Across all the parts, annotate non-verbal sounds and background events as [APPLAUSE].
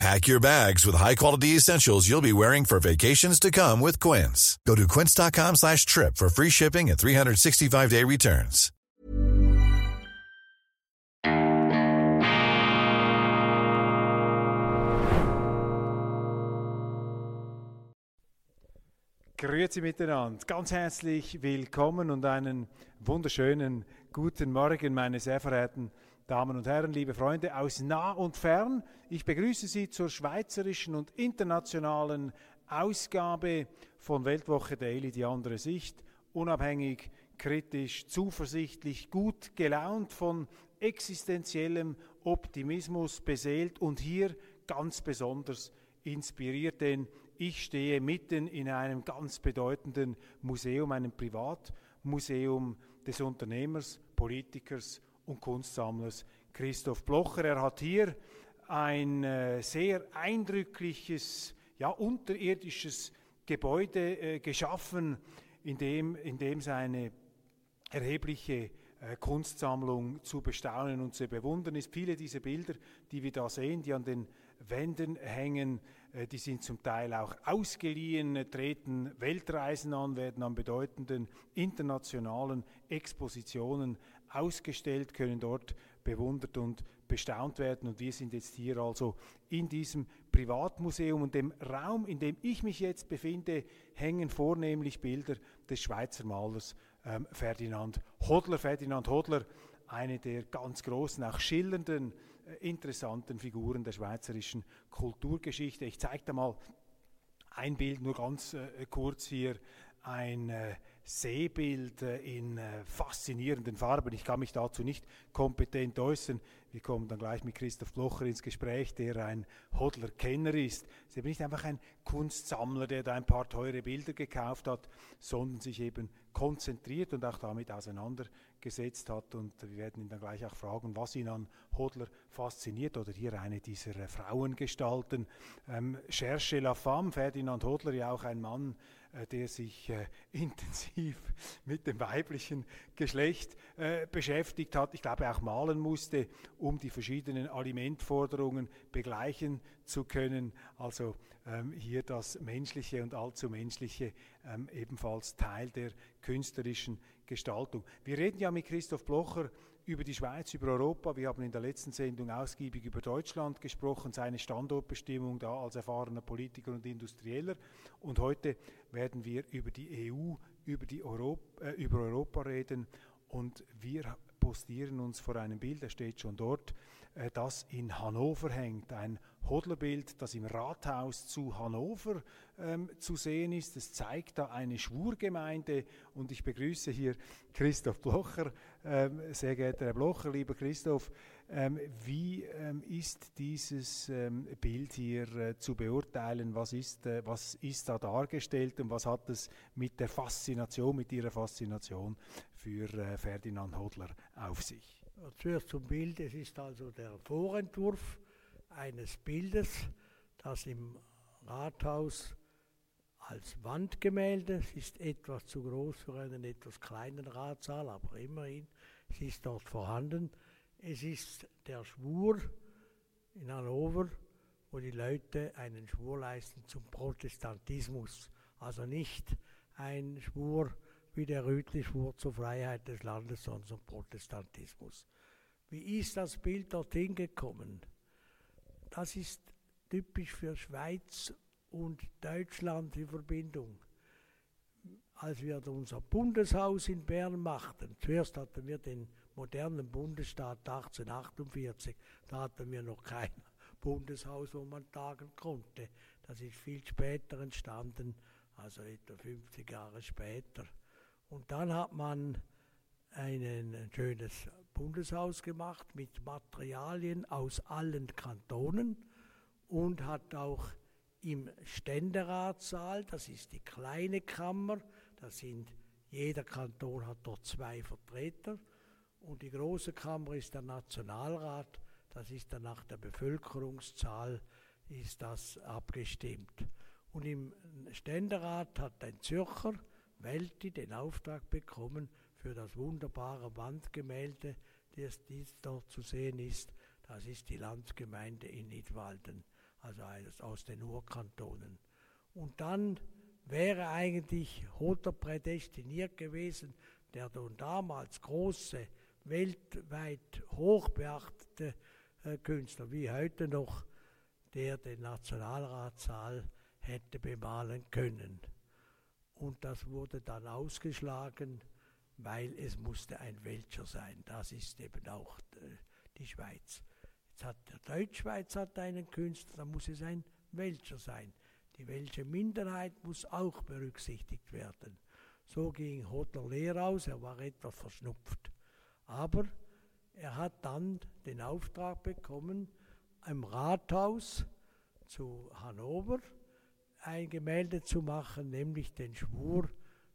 Pack your bags with high-quality essentials you'll be wearing for vacations to come with Quince. Go to quince.com slash trip for free shipping and 365-day returns. Grüezi miteinander, ganz herzlich willkommen und einen wunderschönen guten Morgen, meine sehr verehrten Damen und Herren, liebe Freunde aus nah und fern. Ich begrüße Sie zur schweizerischen und internationalen Ausgabe von Weltwoche Daily, die andere Sicht. Unabhängig, kritisch, zuversichtlich, gut gelaunt, von existenziellem Optimismus beseelt und hier ganz besonders inspiriert, denn ich stehe mitten in einem ganz bedeutenden Museum, einem Privatmuseum des Unternehmers, Politikers und Kunstsammlers Christoph Blocher. Er hat hier ein äh, sehr eindrückliches, ja, unterirdisches Gebäude äh, geschaffen, in dem, in dem seine erhebliche äh, Kunstsammlung zu bestaunen und zu bewundern ist. Viele dieser Bilder, die wir da sehen, die an den Wänden hängen, die sind zum Teil auch ausgeliehen, treten Weltreisen an, werden an bedeutenden internationalen Expositionen ausgestellt, können dort bewundert und bestaunt werden. Und wir sind jetzt hier also in diesem Privatmuseum und dem Raum, in dem ich mich jetzt befinde, hängen vornehmlich Bilder des Schweizer Malers ähm, Ferdinand Hodler. Ferdinand Hodler, eine der ganz großen, auch schillernden, äh, interessanten Figuren der schweizerischen Kulturgeschichte. Ich zeige da mal ein Bild nur ganz äh, kurz hier, ein äh, Seebild in äh, faszinierenden Farben. Ich kann mich dazu nicht kompetent äußern. Wir kommen dann gleich mit Christoph Blocher ins Gespräch, der ein Hodler-Kenner ist. Sie ist nicht einfach ein Kunstsammler, der da ein paar teure Bilder gekauft hat, sondern sich eben konzentriert und auch damit auseinandergesetzt hat. Und wir werden ihn dann gleich auch fragen, was ihn an Hodler fasziniert oder hier eine dieser äh, Frauengestalten. Ähm, Cherche la femme, Ferdinand Hodler, ja auch ein Mann, der sich äh, [LAUGHS] intensiv mit dem weiblichen Geschlecht äh, beschäftigt hat. Ich glaube auch malen musste, um die verschiedenen Alimentforderungen begleichen zu können. Also ähm, hier das Menschliche und allzu Menschliche ähm, ebenfalls Teil der künstlerischen Gestaltung. Wir reden ja mit Christoph Blocher über die Schweiz, über Europa. Wir haben in der letzten Sendung ausgiebig über Deutschland gesprochen, seine Standortbestimmung da als erfahrener Politiker und Industrieller. Und heute werden wir über die EU, über, die Europa, äh, über Europa reden. Und wir postieren uns vor einem Bild, der steht schon dort, äh, das in Hannover hängt. Ein Hodlerbild, das im Rathaus zu Hannover ähm, zu sehen ist. Es zeigt da eine Schwurgemeinde und ich begrüße hier Christoph Blocher. Ähm, sehr geehrter Herr Blocher, lieber Christoph, ähm, wie ähm, ist dieses ähm, Bild hier äh, zu beurteilen? Was ist, äh, was ist da dargestellt und was hat es mit der Faszination, mit Ihrer Faszination für äh, Ferdinand Hodler auf sich? Zuerst zum Bild. Es ist also der Vorentwurf eines Bildes, das im Rathaus als Wandgemälde, es ist etwas zu groß für einen etwas kleinen Ratssaal, aber immerhin, es ist dort vorhanden. Es ist der Schwur in Hannover, wo die Leute einen Schwur leisten zum Protestantismus. Also nicht ein Schwur wie der Rütli-Schwur zur Freiheit des Landes, sondern zum Protestantismus. Wie ist das Bild dorthin gekommen? Das ist typisch für Schweiz und Deutschland die Verbindung. Als wir unser Bundeshaus in Bern machten, zuerst hatten wir den modernen Bundesstaat 1848, da hatten wir noch kein [LAUGHS] Bundeshaus, wo man tagen konnte. Das ist viel später entstanden, also etwa 50 Jahre später. Und dann hat man ein schönes Bundeshaus gemacht mit Materialien aus allen Kantonen und hat auch im Ständeratssaal, das ist die kleine Kammer, da sind Jeder Kanton hat dort zwei Vertreter und die große Kammer ist der Nationalrat. Das ist dann nach der Bevölkerungszahl ist das abgestimmt. Und im Ständerat hat ein Zürcher, Welti, den Auftrag bekommen für das wunderbare Wandgemälde, das dort zu sehen ist. Das ist die Landsgemeinde in Nidwalden, also aus den Urkantonen. Und dann wäre eigentlich Hotter prädestiniert gewesen, der dann damals große, weltweit hochbeachtete äh, Künstler wie heute noch, der den Nationalratssaal hätte bemalen können. Und das wurde dann ausgeschlagen, weil es musste ein Welcher sein. Das ist eben auch äh, die Schweiz. Jetzt hat der Deutschschweiz hat einen Künstler, da muss es ein Welcher sein. Die welche Minderheit muss auch berücksichtigt werden. So ging Hodler leer aus, er war etwas verschnupft. Aber er hat dann den Auftrag bekommen, im Rathaus zu Hannover ein Gemälde zu machen, nämlich den Schwur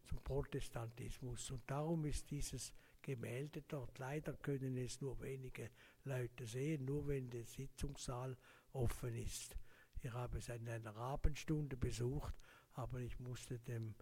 zum Protestantismus. Und darum ist dieses Gemälde dort. Leider können es nur wenige Leute sehen, nur wenn der Sitzungssaal offen ist. Ich habe es in einer Abendstunde besucht, aber ich musste dem,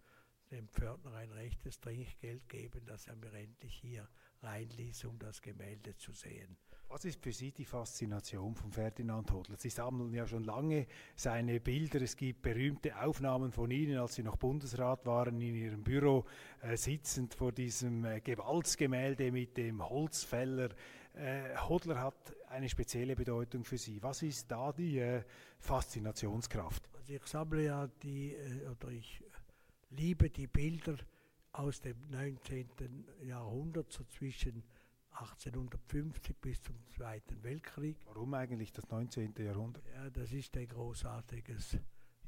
dem Pförtner ein rechtes Trinkgeld geben, dass er mir endlich hier reinließ, um das Gemälde zu sehen. Was ist für Sie die Faszination von Ferdinand Hodler? Sie sammeln ja schon lange seine Bilder. Es gibt berühmte Aufnahmen von Ihnen, als Sie noch Bundesrat waren, in Ihrem Büro äh, sitzend vor diesem äh, Gewaltsgemälde mit dem Holzfäller äh, Hodler hat eine spezielle Bedeutung für Sie. Was ist da die äh, Faszinationskraft? Also ich sammle ja die, äh, oder ich liebe die Bilder aus dem 19. Jahrhundert, so zwischen 1850 bis zum Zweiten Weltkrieg. Warum eigentlich das 19. Jahrhundert? Ja, das ist ein großartiges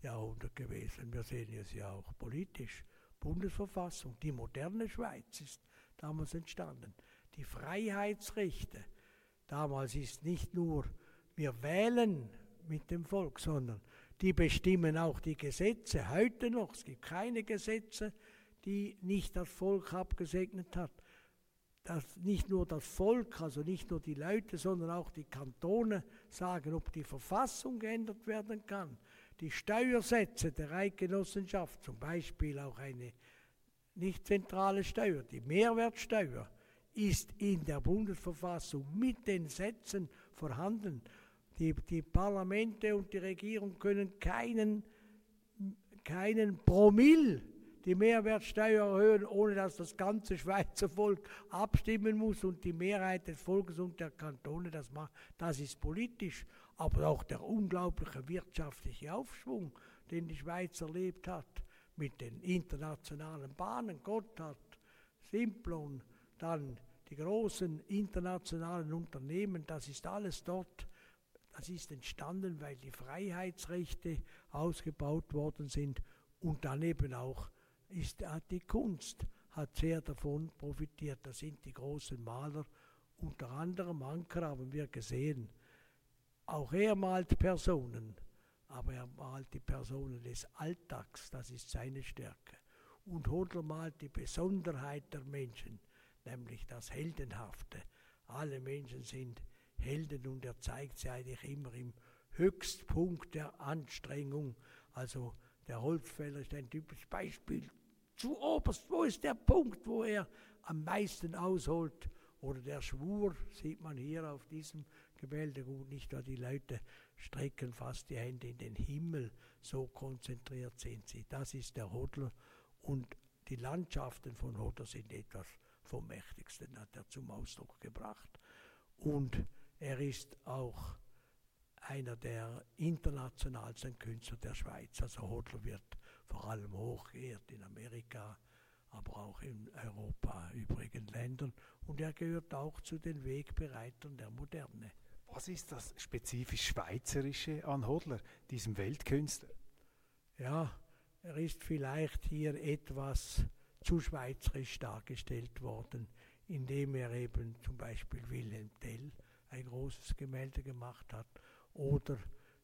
Jahrhundert gewesen. Wir sehen es ja auch politisch. Bundesverfassung, die moderne Schweiz ist damals entstanden die Freiheitsrechte. Damals ist nicht nur, wir wählen mit dem Volk, sondern die bestimmen auch die Gesetze. Heute noch, es gibt keine Gesetze, die nicht das Volk abgesegnet hat. Dass nicht nur das Volk, also nicht nur die Leute, sondern auch die Kantone sagen, ob die Verfassung geändert werden kann. Die Steuersätze der Eidgenossenschaft, zum Beispiel auch eine nicht zentrale Steuer, die Mehrwertsteuer, ist in der Bundesverfassung mit den Sätzen vorhanden. Die, die Parlamente und die Regierung können keinen, keinen Promille die Mehrwertsteuer erhöhen, ohne dass das ganze Schweizer Volk abstimmen muss und die Mehrheit des Volkes und der Kantone das macht. Das ist politisch, aber auch der unglaubliche wirtschaftliche Aufschwung, den die Schweiz erlebt hat mit den internationalen Bahnen, Gotthard, Simplon, dann die großen internationalen Unternehmen, das ist alles dort. Das ist entstanden, weil die Freiheitsrechte ausgebaut worden sind und dann eben auch ist die Kunst hat sehr davon profitiert. Das sind die großen Maler, unter anderem Anker haben wir gesehen. Auch er malt Personen, aber er malt die Personen des Alltags, das ist seine Stärke. Und Hodler malt die Besonderheit der Menschen nämlich das Heldenhafte. Alle Menschen sind Helden und er zeigt sie eigentlich immer im Höchstpunkt der Anstrengung. Also der Holzfäller ist ein typisches Beispiel. Zu oberst, wo ist der Punkt, wo er am meisten ausholt? Oder der Schwur, sieht man hier auf diesem Gemälde gut nicht, weil die Leute strecken fast die Hände in den Himmel, so konzentriert sind sie. Das ist der Hodler und die Landschaften von Hodler sind etwas vom Mächtigsten hat er zum Ausdruck gebracht. Und er ist auch einer der internationalsten Künstler der Schweiz. Also Hodler wird vor allem hochgeehrt in Amerika, aber auch in Europa, übrigen Ländern. Und er gehört auch zu den Wegbereitern der Moderne. Was ist das spezifisch Schweizerische an Hodler, diesem Weltkünstler? Ja, er ist vielleicht hier etwas zu schweizerisch dargestellt worden, indem er eben zum Beispiel Wilhelm Tell ein großes Gemälde gemacht hat oder,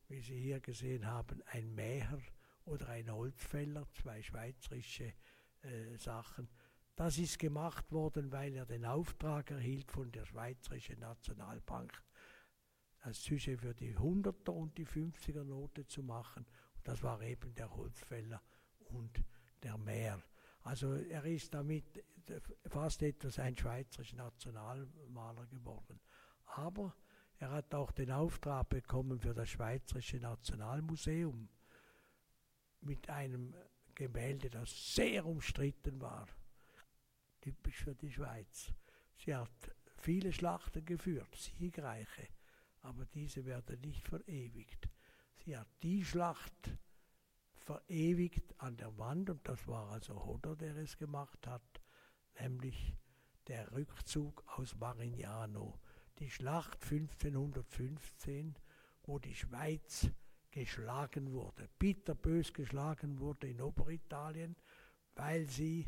wie Sie hier gesehen haben, ein Mäher oder ein Holzfäller, zwei schweizerische äh, Sachen. Das ist gemacht worden, weil er den Auftrag erhielt von der Schweizerischen Nationalbank, das Sujet für die 100er und die 50er Note zu machen. Und das war eben der Holzfäller und der Meer. Also er ist damit fast etwas ein schweizerischer Nationalmaler geworden. Aber er hat auch den Auftrag bekommen für das Schweizerische Nationalmuseum mit einem Gemälde, das sehr umstritten war, typisch für die Schweiz. Sie hat viele Schlachten geführt, siegreiche, aber diese werden nicht verewigt. Sie hat die Schlacht verewigt an der Wand, und das war also Hodder, der es gemacht hat, nämlich der Rückzug aus Marignano, die Schlacht 1515, wo die Schweiz geschlagen wurde, bitterbös geschlagen wurde in Oberitalien, weil sie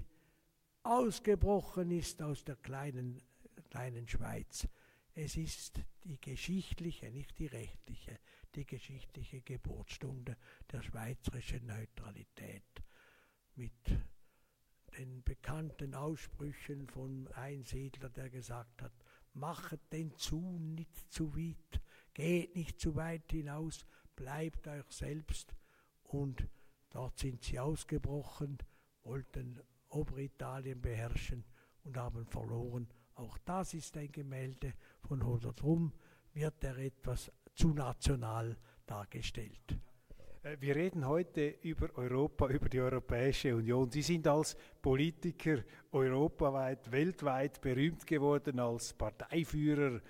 ausgebrochen ist aus der kleinen, kleinen Schweiz. Es ist die geschichtliche, nicht die rechtliche, die geschichtliche Geburtsstunde der schweizerischen Neutralität mit den bekannten Aussprüchen von Einsiedler, der gesagt hat, machet den zu nicht zu weit, geht nicht zu weit hinaus, bleibt euch selbst. Und dort sind sie ausgebrochen, wollten Oberitalien beherrschen und haben verloren. Auch das ist ein Gemälde von Hodder. Drum wird er etwas zu national dargestellt. Äh, wir reden heute über Europa, über die Europäische Union. Sie sind als Politiker europaweit, weltweit berühmt geworden, als Parteiführer,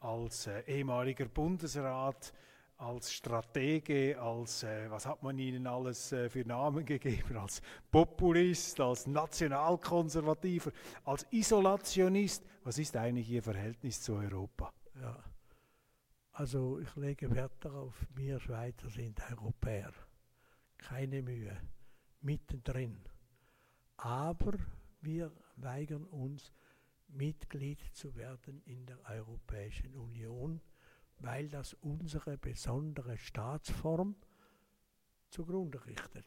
als äh, ehemaliger Bundesrat, als Stratege, als, äh, was hat man ihnen alles äh, für Namen gegeben, als Populist, als Nationalkonservativer, als Isolationist. Was ist eigentlich Ihr Verhältnis zu Europa? Ja. Also ich lege Wert darauf, wir Schweizer sind Europäer. Keine Mühe. Mittendrin. Aber wir weigern uns, Mitglied zu werden in der Europäischen Union, weil das unsere besondere Staatsform zugrunde richtet.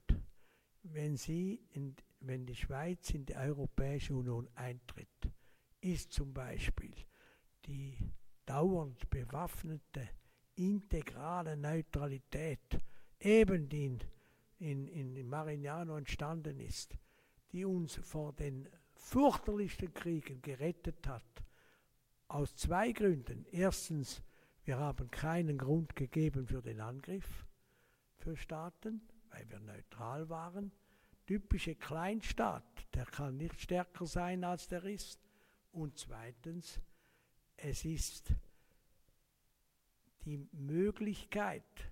Wenn, sie in, wenn die Schweiz in die Europäische Union eintritt, ist zum Beispiel die dauernd bewaffnete, integrale Neutralität, eben die in, in, in Marignano entstanden ist, die uns vor den fürchterlichsten Kriegen gerettet hat. Aus zwei Gründen. Erstens, wir haben keinen Grund gegeben für den Angriff für Staaten, weil wir neutral waren. Typische Kleinstaat, der kann nicht stärker sein, als der ist. Und zweitens, es ist die Möglichkeit,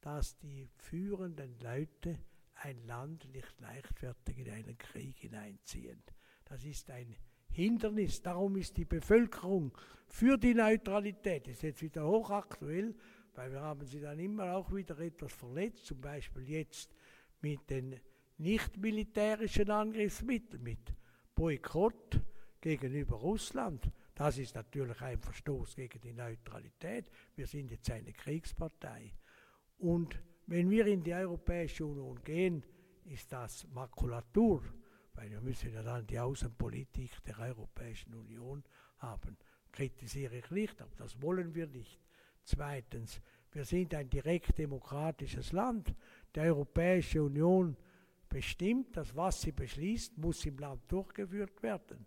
dass die führenden Leute ein Land nicht leichtfertig in einen Krieg hineinziehen. Das ist ein Hindernis. Darum ist die Bevölkerung für die Neutralität, das ist jetzt wieder hochaktuell, weil wir haben sie dann immer auch wieder etwas verletzt, zum Beispiel jetzt mit den nicht militärischen Angriffsmitteln, mit Boykott gegenüber Russland. Das ist natürlich ein Verstoß gegen die Neutralität. Wir sind jetzt eine Kriegspartei. Und wenn wir in die Europäische Union gehen, ist das Makulatur, weil wir müssen ja dann die Außenpolitik der Europäischen Union haben. Kritisiere ich nicht, aber das wollen wir nicht. Zweitens, wir sind ein direkt demokratisches Land. Die Europäische Union bestimmt, dass was sie beschließt, muss im Land durchgeführt werden.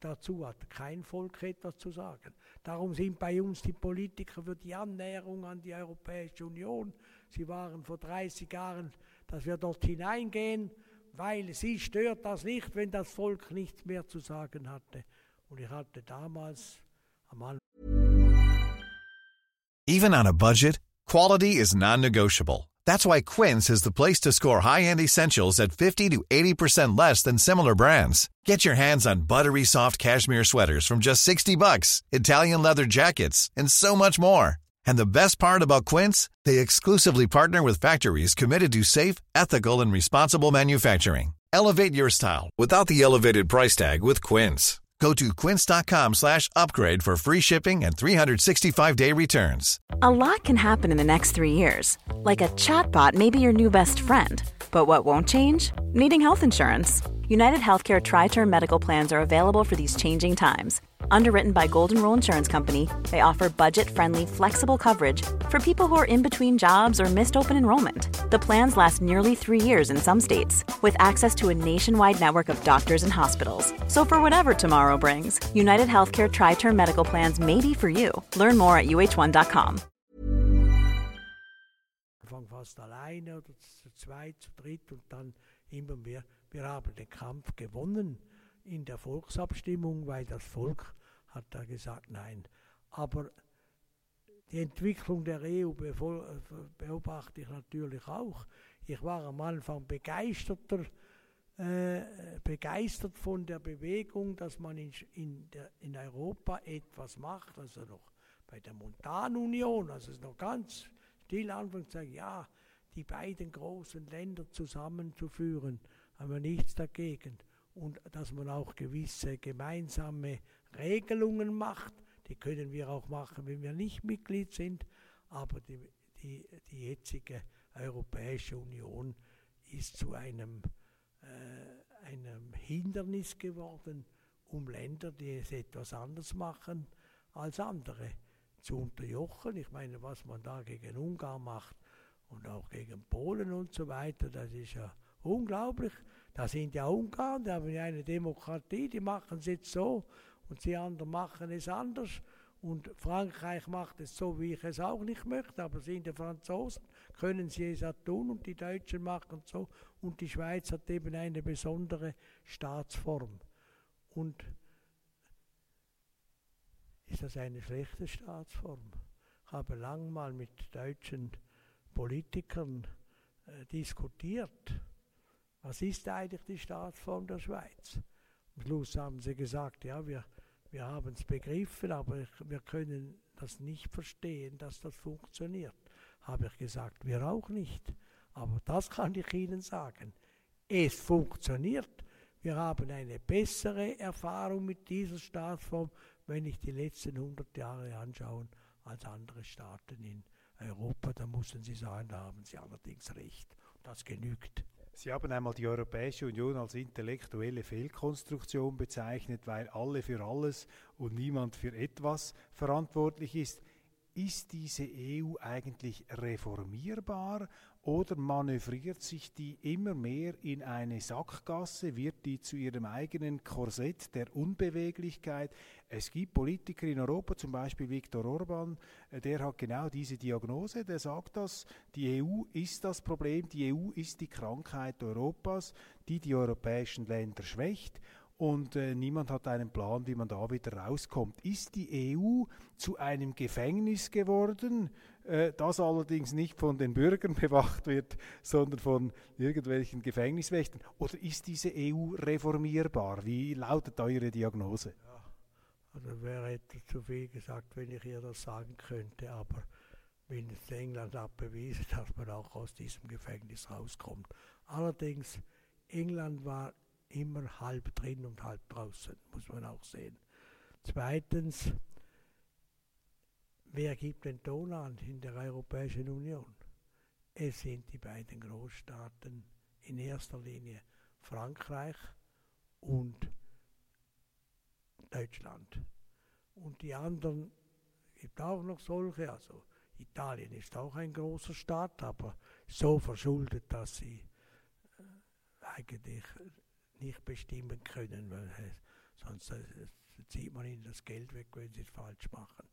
Dazu hat kein Volk etwas zu sagen. Darum sind bei uns die Politiker für die Annäherung an die Europäische Union. Sie waren vor 30 Jahren, dass wir dort hineingehen, weil sie stört das nicht, wenn das Volk nichts mehr zu sagen hatte. Und ich hatte damals am. Even on a budget, quality is non-negotiable. That's why Quince is the place to score high-end essentials at 50 to 80% less than similar brands. Get your hands on buttery soft cashmere sweaters from just 60 bucks, Italian leather jackets, and so much more. And the best part about Quince, they exclusively partner with factories committed to safe, ethical, and responsible manufacturing. Elevate your style without the elevated price tag with Quince. Go to quince.com slash upgrade for free shipping and 365-day returns. A lot can happen in the next three years. Like a chatbot may be your new best friend. But what won't change? Needing health insurance. United Healthcare Tri Term Medical Plans are available for these changing times. Underwritten by Golden Rule Insurance Company, they offer budget friendly, flexible coverage for people who are in between jobs or missed open enrollment. The plans last nearly three years in some states, with access to a nationwide network of doctors and hospitals. So, for whatever tomorrow brings, United Healthcare Tri Term Medical Plans may be for you. Learn more at uh1.com. Anfang fast alleine oder zu zweit, zu dritt und dann immer mehr. Wir haben den Kampf gewonnen in der Volksabstimmung, weil das Volk hat da gesagt nein. Aber die Entwicklung der EU beobachte ich natürlich auch. Ich war am Anfang begeisterter, äh, begeistert von der Bewegung, dass man in, in, der, in Europa etwas macht, also noch bei der Montanunion, also es ist noch ganz still anfangen zu sagen, ja, die beiden großen Länder zusammenzuführen, haben wir nichts dagegen. Und dass man auch gewisse gemeinsame Regelungen macht, die können wir auch machen, wenn wir nicht Mitglied sind, aber die, die, die jetzige Europäische Union ist zu einem, äh, einem Hindernis geworden, um Länder, die es etwas anders machen als andere, zu unterjochen. Ich meine, was man da gegen Ungarn macht und auch gegen Polen und so weiter, das ist ja unglaublich. Da sind ja Ungarn, die haben ja eine Demokratie, die machen es jetzt so und die anderen machen es anders. Und Frankreich macht es so, wie ich es auch nicht möchte, aber sind die Franzosen, können sie es auch tun und die Deutschen machen es so. Und die Schweiz hat eben eine besondere Staatsform. Und ist das eine schlechte Staatsform? Ich habe lang mal mit deutschen Politikern äh, diskutiert. Was ist eigentlich die Staatsform der Schweiz? Am Schluss haben sie gesagt, ja, wir, wir haben es begriffen, aber wir können das nicht verstehen, dass das funktioniert. Habe ich gesagt, wir auch nicht. Aber das kann ich Ihnen sagen. Es funktioniert. Wir haben eine bessere Erfahrung mit dieser Staatsform, wenn ich die letzten 100 Jahre anschaue, als andere Staaten in Europa. Da müssen Sie sagen, da haben Sie allerdings recht. Das genügt. Sie haben einmal die Europäische Union als intellektuelle Fehlkonstruktion bezeichnet, weil alle für alles und niemand für etwas verantwortlich ist. Ist diese EU eigentlich reformierbar oder manövriert sich die immer mehr in eine Sackgasse, wird die zu ihrem eigenen Korsett der Unbeweglichkeit? Es gibt Politiker in Europa, zum Beispiel Viktor Orban, äh, der hat genau diese Diagnose, der sagt das, die EU ist das Problem, die EU ist die Krankheit Europas, die die europäischen Länder schwächt und äh, niemand hat einen Plan, wie man da wieder rauskommt. Ist die EU zu einem Gefängnis geworden, das allerdings nicht von den Bürgern [LAUGHS] bewacht wird, sondern von irgendwelchen Gefängniswächtern? Oder ist diese EU reformierbar? Wie lautet da Ihre Diagnose? Ja, also wäre etwas zu viel gesagt, wenn ich ihr das sagen könnte, aber mindestens England hat bewiesen, dass man auch aus diesem Gefängnis rauskommt. Allerdings, England war immer halb drin und halb draußen, muss man auch sehen. Zweitens, wer gibt den Ton an in der Europäischen Union? Es sind die beiden Großstaaten, in erster Linie Frankreich und Deutschland. Und die anderen gibt auch noch solche, also Italien ist auch ein großer Staat, aber so verschuldet, dass sie äh, eigentlich nicht bestimmen können, weil sonst äh, zieht man ihnen das Geld weg, wenn sie es falsch machen.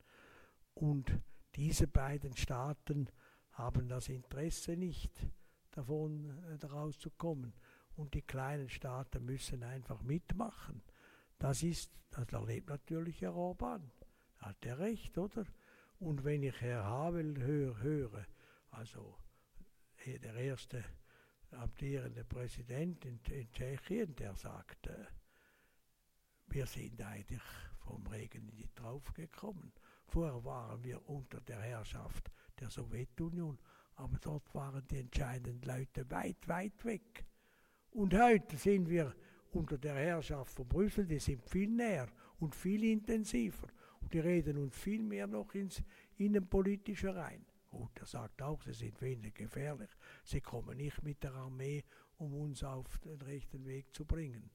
Und diese beiden Staaten haben das Interesse nicht, davon äh, daraus zu kommen. Und die kleinen Staaten müssen einfach mitmachen. Das ist, das erlebt natürlich Herr Orban. Hat er recht, oder? Und wenn ich Herr Havel höre, höre also äh, der erste amtierende Präsident in, in Tschechien, der sagte, wir sind eigentlich vom Regen nicht draufgekommen. Vorher waren wir unter der Herrschaft der Sowjetunion, aber dort waren die entscheidenden Leute weit, weit weg. Und heute sind wir unter der Herrschaft von Brüssel, die sind viel näher und viel intensiver. Und die reden uns viel mehr noch ins Innenpolitische rein. Gut, er sagt auch, sie sind wenig gefährlich. Sie kommen nicht mit der Armee, um uns auf den rechten Weg zu bringen.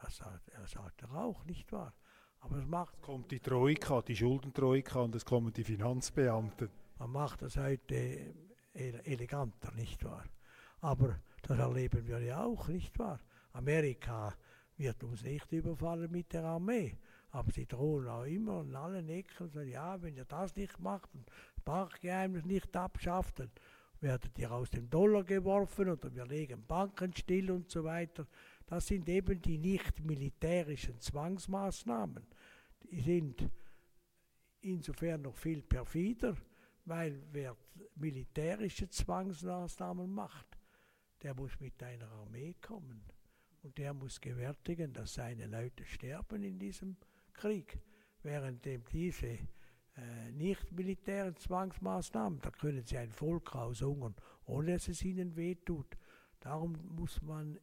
Das sagt er, sagt er auch, nicht wahr? Aber es macht. Es kommt die Troika, die Schuldentroika und es kommen die Finanzbeamten. Man macht das heute eleganter, nicht wahr? Aber das erleben wir ja auch, nicht wahr? Amerika wird uns nicht überfallen mit der Armee. Aber sie drohen auch immer an allen Ecken, sagen, ja, wenn ihr das nicht macht und das Bankgeheimnis nicht abschafft, dann werdet ihr aus dem Dollar geworfen oder wir legen Banken still und so weiter. Das sind eben die nicht militärischen Zwangsmaßnahmen. Die sind insofern noch viel perfider, weil wer militärische Zwangsmaßnahmen macht, der muss mit einer Armee kommen. Und der muss gewärtigen, dass seine Leute sterben in diesem Krieg. Währenddem diese äh, nicht militären Zwangsmaßnahmen, da können sie ein Volk aushungern, ohne dass es ihnen wehtut. Darum muss man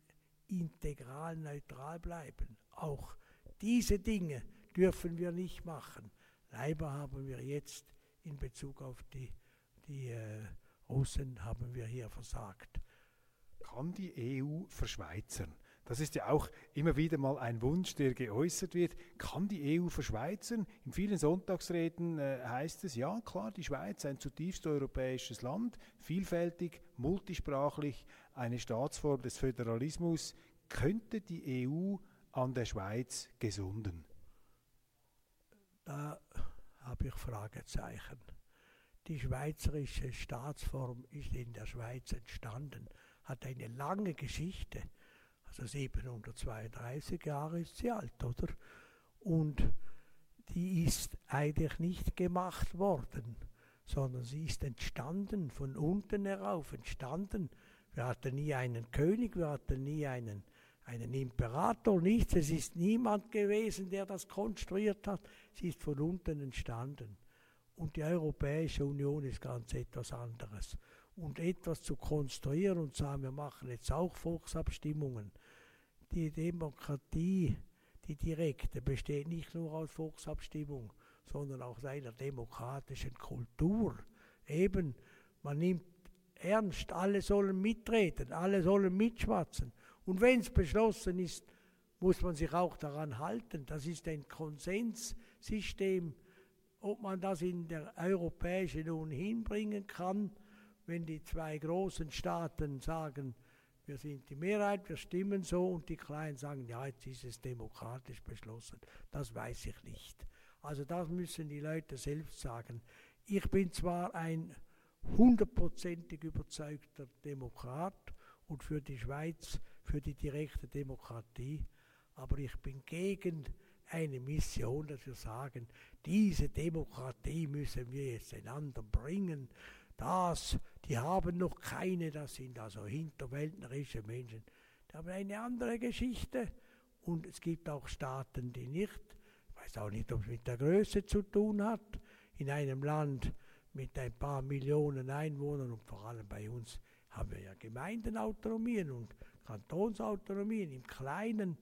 integral neutral bleiben. Auch diese Dinge dürfen wir nicht machen. Leider haben wir jetzt in Bezug auf die, die äh, Russen haben wir hier versagt. Kann die EU verschweizern? Das ist ja auch immer wieder mal ein Wunsch, der geäußert wird. Kann die EU verschweizern? In vielen Sonntagsreden äh, heißt es, ja klar, die Schweiz, ein zutiefst europäisches Land, vielfältig, multisprachlich, eine Staatsform des Föderalismus. Könnte die EU an der Schweiz gesunden? Da habe ich Fragezeichen. Die schweizerische Staatsform ist in der Schweiz entstanden, hat eine lange Geschichte also 732 Jahre ist sie alt, oder? Und die ist eigentlich nicht gemacht worden, sondern sie ist entstanden, von unten herauf entstanden. Wir hatten nie einen König, wir hatten nie einen, einen Imperator, nichts. Es ist niemand gewesen, der das konstruiert hat. Sie ist von unten entstanden. Und die Europäische Union ist ganz etwas anderes. Und etwas zu konstruieren und sagen, wir machen jetzt auch Volksabstimmungen, die Demokratie, die direkte, besteht nicht nur aus Volksabstimmung, sondern auch aus einer demokratischen Kultur. Eben, man nimmt ernst, alle sollen mitreden, alle sollen mitschwatzen. Und wenn es beschlossen ist, muss man sich auch daran halten. Das ist ein Konsenssystem. Ob man das in der Europäischen Union hinbringen kann, wenn die zwei großen Staaten sagen, wir sind die Mehrheit, wir stimmen so und die Kleinen sagen, ja, jetzt ist es demokratisch beschlossen. Das weiß ich nicht. Also das müssen die Leute selbst sagen. Ich bin zwar ein hundertprozentig überzeugter Demokrat und für die Schweiz, für die direkte Demokratie, aber ich bin gegen eine Mission, dass wir sagen, diese Demokratie müssen wir jetzt einander bringen das, die haben noch keine, das sind also hinterwäldnerische Menschen. Die haben eine andere Geschichte und es gibt auch Staaten, die nicht, ich weiß auch nicht, ob es mit der Größe zu tun hat, in einem Land mit ein paar Millionen Einwohnern und vor allem bei uns haben wir ja Gemeindenautonomien und Kantonsautonomien im Kleinen.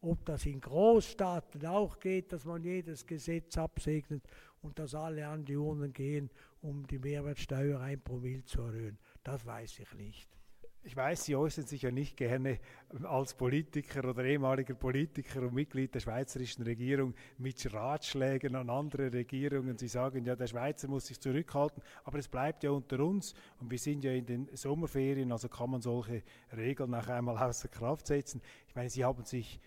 Ob das in Großstaaten auch geht, dass man jedes Gesetz absegnet und dass alle an die Urnen gehen, um die Mehrwertsteuer ein Promille zu erhöhen. Das weiß ich nicht. Ich weiß, Sie äußern sich ja nicht gerne als Politiker oder ehemaliger Politiker und Mitglied der schweizerischen Regierung mit Ratschlägen an andere Regierungen. Sie sagen ja, der Schweizer muss sich zurückhalten, aber es bleibt ja unter uns und wir sind ja in den Sommerferien, also kann man solche Regeln noch einmal außer Kraft setzen. Ich meine, Sie haben sich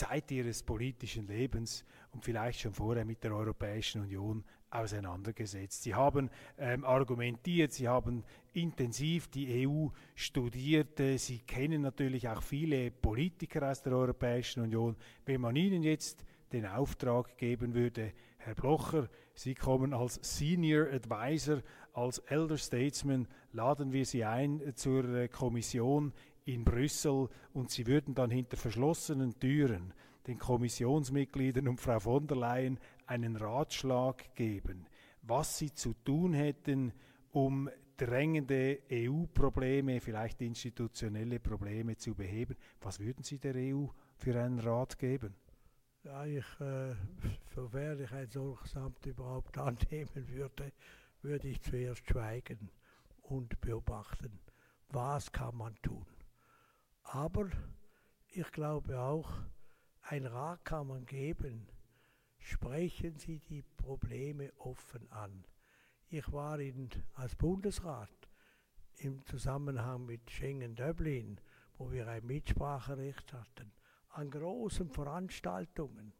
Zeit ihres politischen Lebens und vielleicht schon vorher mit der Europäischen Union auseinandergesetzt. Sie haben ähm, argumentiert, sie haben intensiv die EU studiert, äh, sie kennen natürlich auch viele Politiker aus der Europäischen Union. Wenn man ihnen jetzt den Auftrag geben würde, Herr Blocher, Sie kommen als Senior Advisor, als Elder Statesman, laden wir Sie ein zur äh, Kommission in Brüssel und sie würden dann hinter verschlossenen Türen den Kommissionsmitgliedern und Frau von der Leyen einen Ratschlag geben, was sie zu tun hätten, um drängende EU-Probleme, vielleicht institutionelle Probleme zu beheben. Was würden Sie der EU für einen Rat geben? Ja, ich, äh, sofern ich ein solches Amt überhaupt annehmen würde, würde ich zuerst schweigen und beobachten, was kann man tun. Aber ich glaube auch, ein Rat kann man geben. Sprechen Sie die Probleme offen an. Ich war in, als Bundesrat im Zusammenhang mit Schengen Dublin, wo wir ein Mitspracherecht hatten, an großen Veranstaltungen,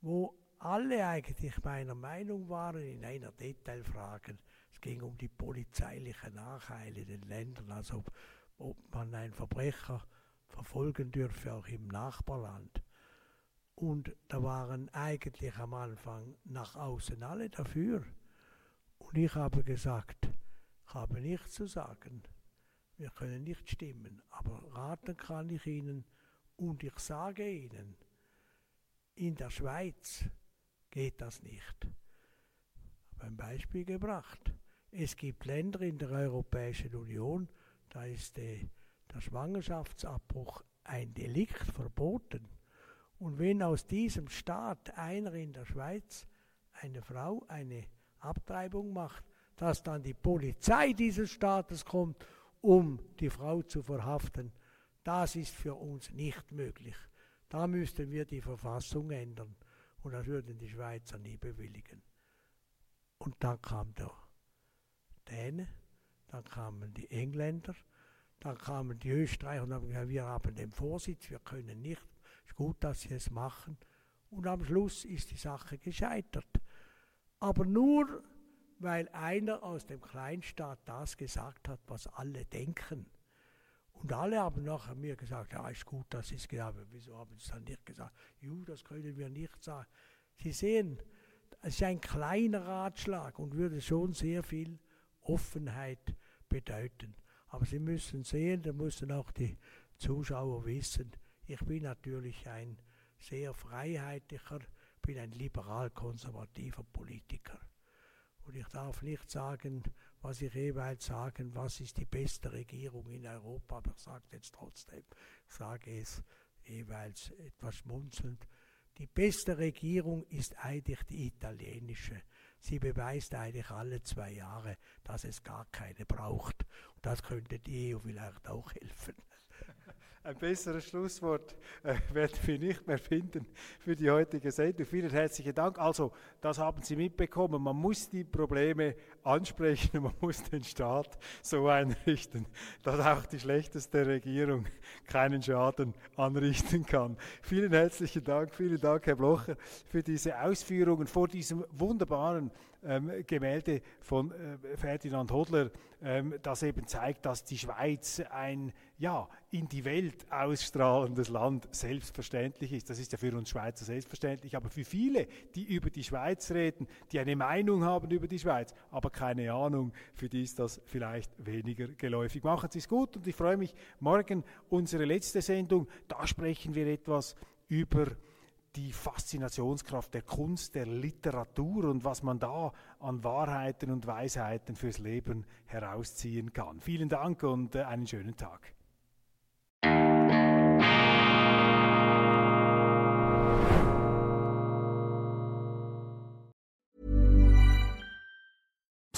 wo alle eigentlich meiner Meinung waren in einer Detailfrage. Es ging um die polizeiliche Nachheile in den Ländern, also ob, ob man einen Verbrecher verfolgen dürfe, auch im Nachbarland. Und da waren eigentlich am Anfang nach außen alle dafür. Und ich habe gesagt, ich habe nichts zu sagen. Wir können nicht stimmen, aber raten kann ich Ihnen und ich sage Ihnen, in der Schweiz geht das nicht. Ich habe ein Beispiel gebracht. Es gibt Länder in der Europäischen Union, da ist der, der Schwangerschaftsabbruch ein Delikt verboten. Und wenn aus diesem Staat einer in der Schweiz eine Frau eine Abtreibung macht, dass dann die Polizei dieses Staates kommt, um die Frau zu verhaften, das ist für uns nicht möglich. Da müssten wir die Verfassung ändern und das würden die Schweizer nie bewilligen. Und dann kam der Däne, dann kamen die Engländer, dann kamen die Österreicher und haben gesagt, wir haben den Vorsitz, wir können nicht, ist gut, dass sie es machen. Und am Schluss ist die Sache gescheitert. Aber nur, weil einer aus dem Kleinstaat das gesagt hat, was alle denken. Und alle haben nachher mir gesagt, ja, ist gut, dass sie es gesagt haben. Wieso haben sie es dann nicht gesagt? Ju, das können wir nicht sagen. Sie sehen, es ist ein kleiner Ratschlag und würde schon sehr viel Offenheit bedeuten. Aber Sie müssen sehen, da müssen auch die Zuschauer wissen, ich bin natürlich ein sehr freiheitlicher, bin ein liberal-konservativer Politiker. Und ich darf nicht sagen, was ich jeweils sagen, was ist die beste Regierung in Europa, aber ich sage jetzt trotzdem, ich sage es jeweils etwas schmunzelnd. Die beste Regierung ist eigentlich die italienische. Sie beweist eigentlich alle zwei Jahre, dass es gar keine braucht. Und das könnte die EU vielleicht auch helfen. Ein besseres Schlusswort äh, [LAUGHS] werden wir nicht mehr finden für die heutige Sendung. Vielen herzlichen Dank. Also, das haben Sie mitbekommen. Man muss die Probleme ansprechen man muss den Staat so einrichten, [LAUGHS] dass auch die schlechteste Regierung keinen Schaden anrichten kann. Vielen herzlichen Dank. Vielen Dank, Herr Blocher, für diese Ausführungen vor diesem wunderbaren ähm, Gemälde von äh, Ferdinand Hodler, ähm, das eben zeigt, dass die Schweiz ein ja, in die Welt ausstrahlendes Land selbstverständlich ist. Das ist ja für uns Schweizer selbstverständlich, aber für viele, die über die Schweiz reden, die eine Meinung haben über die Schweiz, aber keine Ahnung, für die ist das vielleicht weniger geläufig. Machen Sie es gut und ich freue mich morgen unsere letzte Sendung. Da sprechen wir etwas über die Faszinationskraft der Kunst, der Literatur und was man da an Wahrheiten und Weisheiten fürs Leben herausziehen kann. Vielen Dank und äh, einen schönen Tag.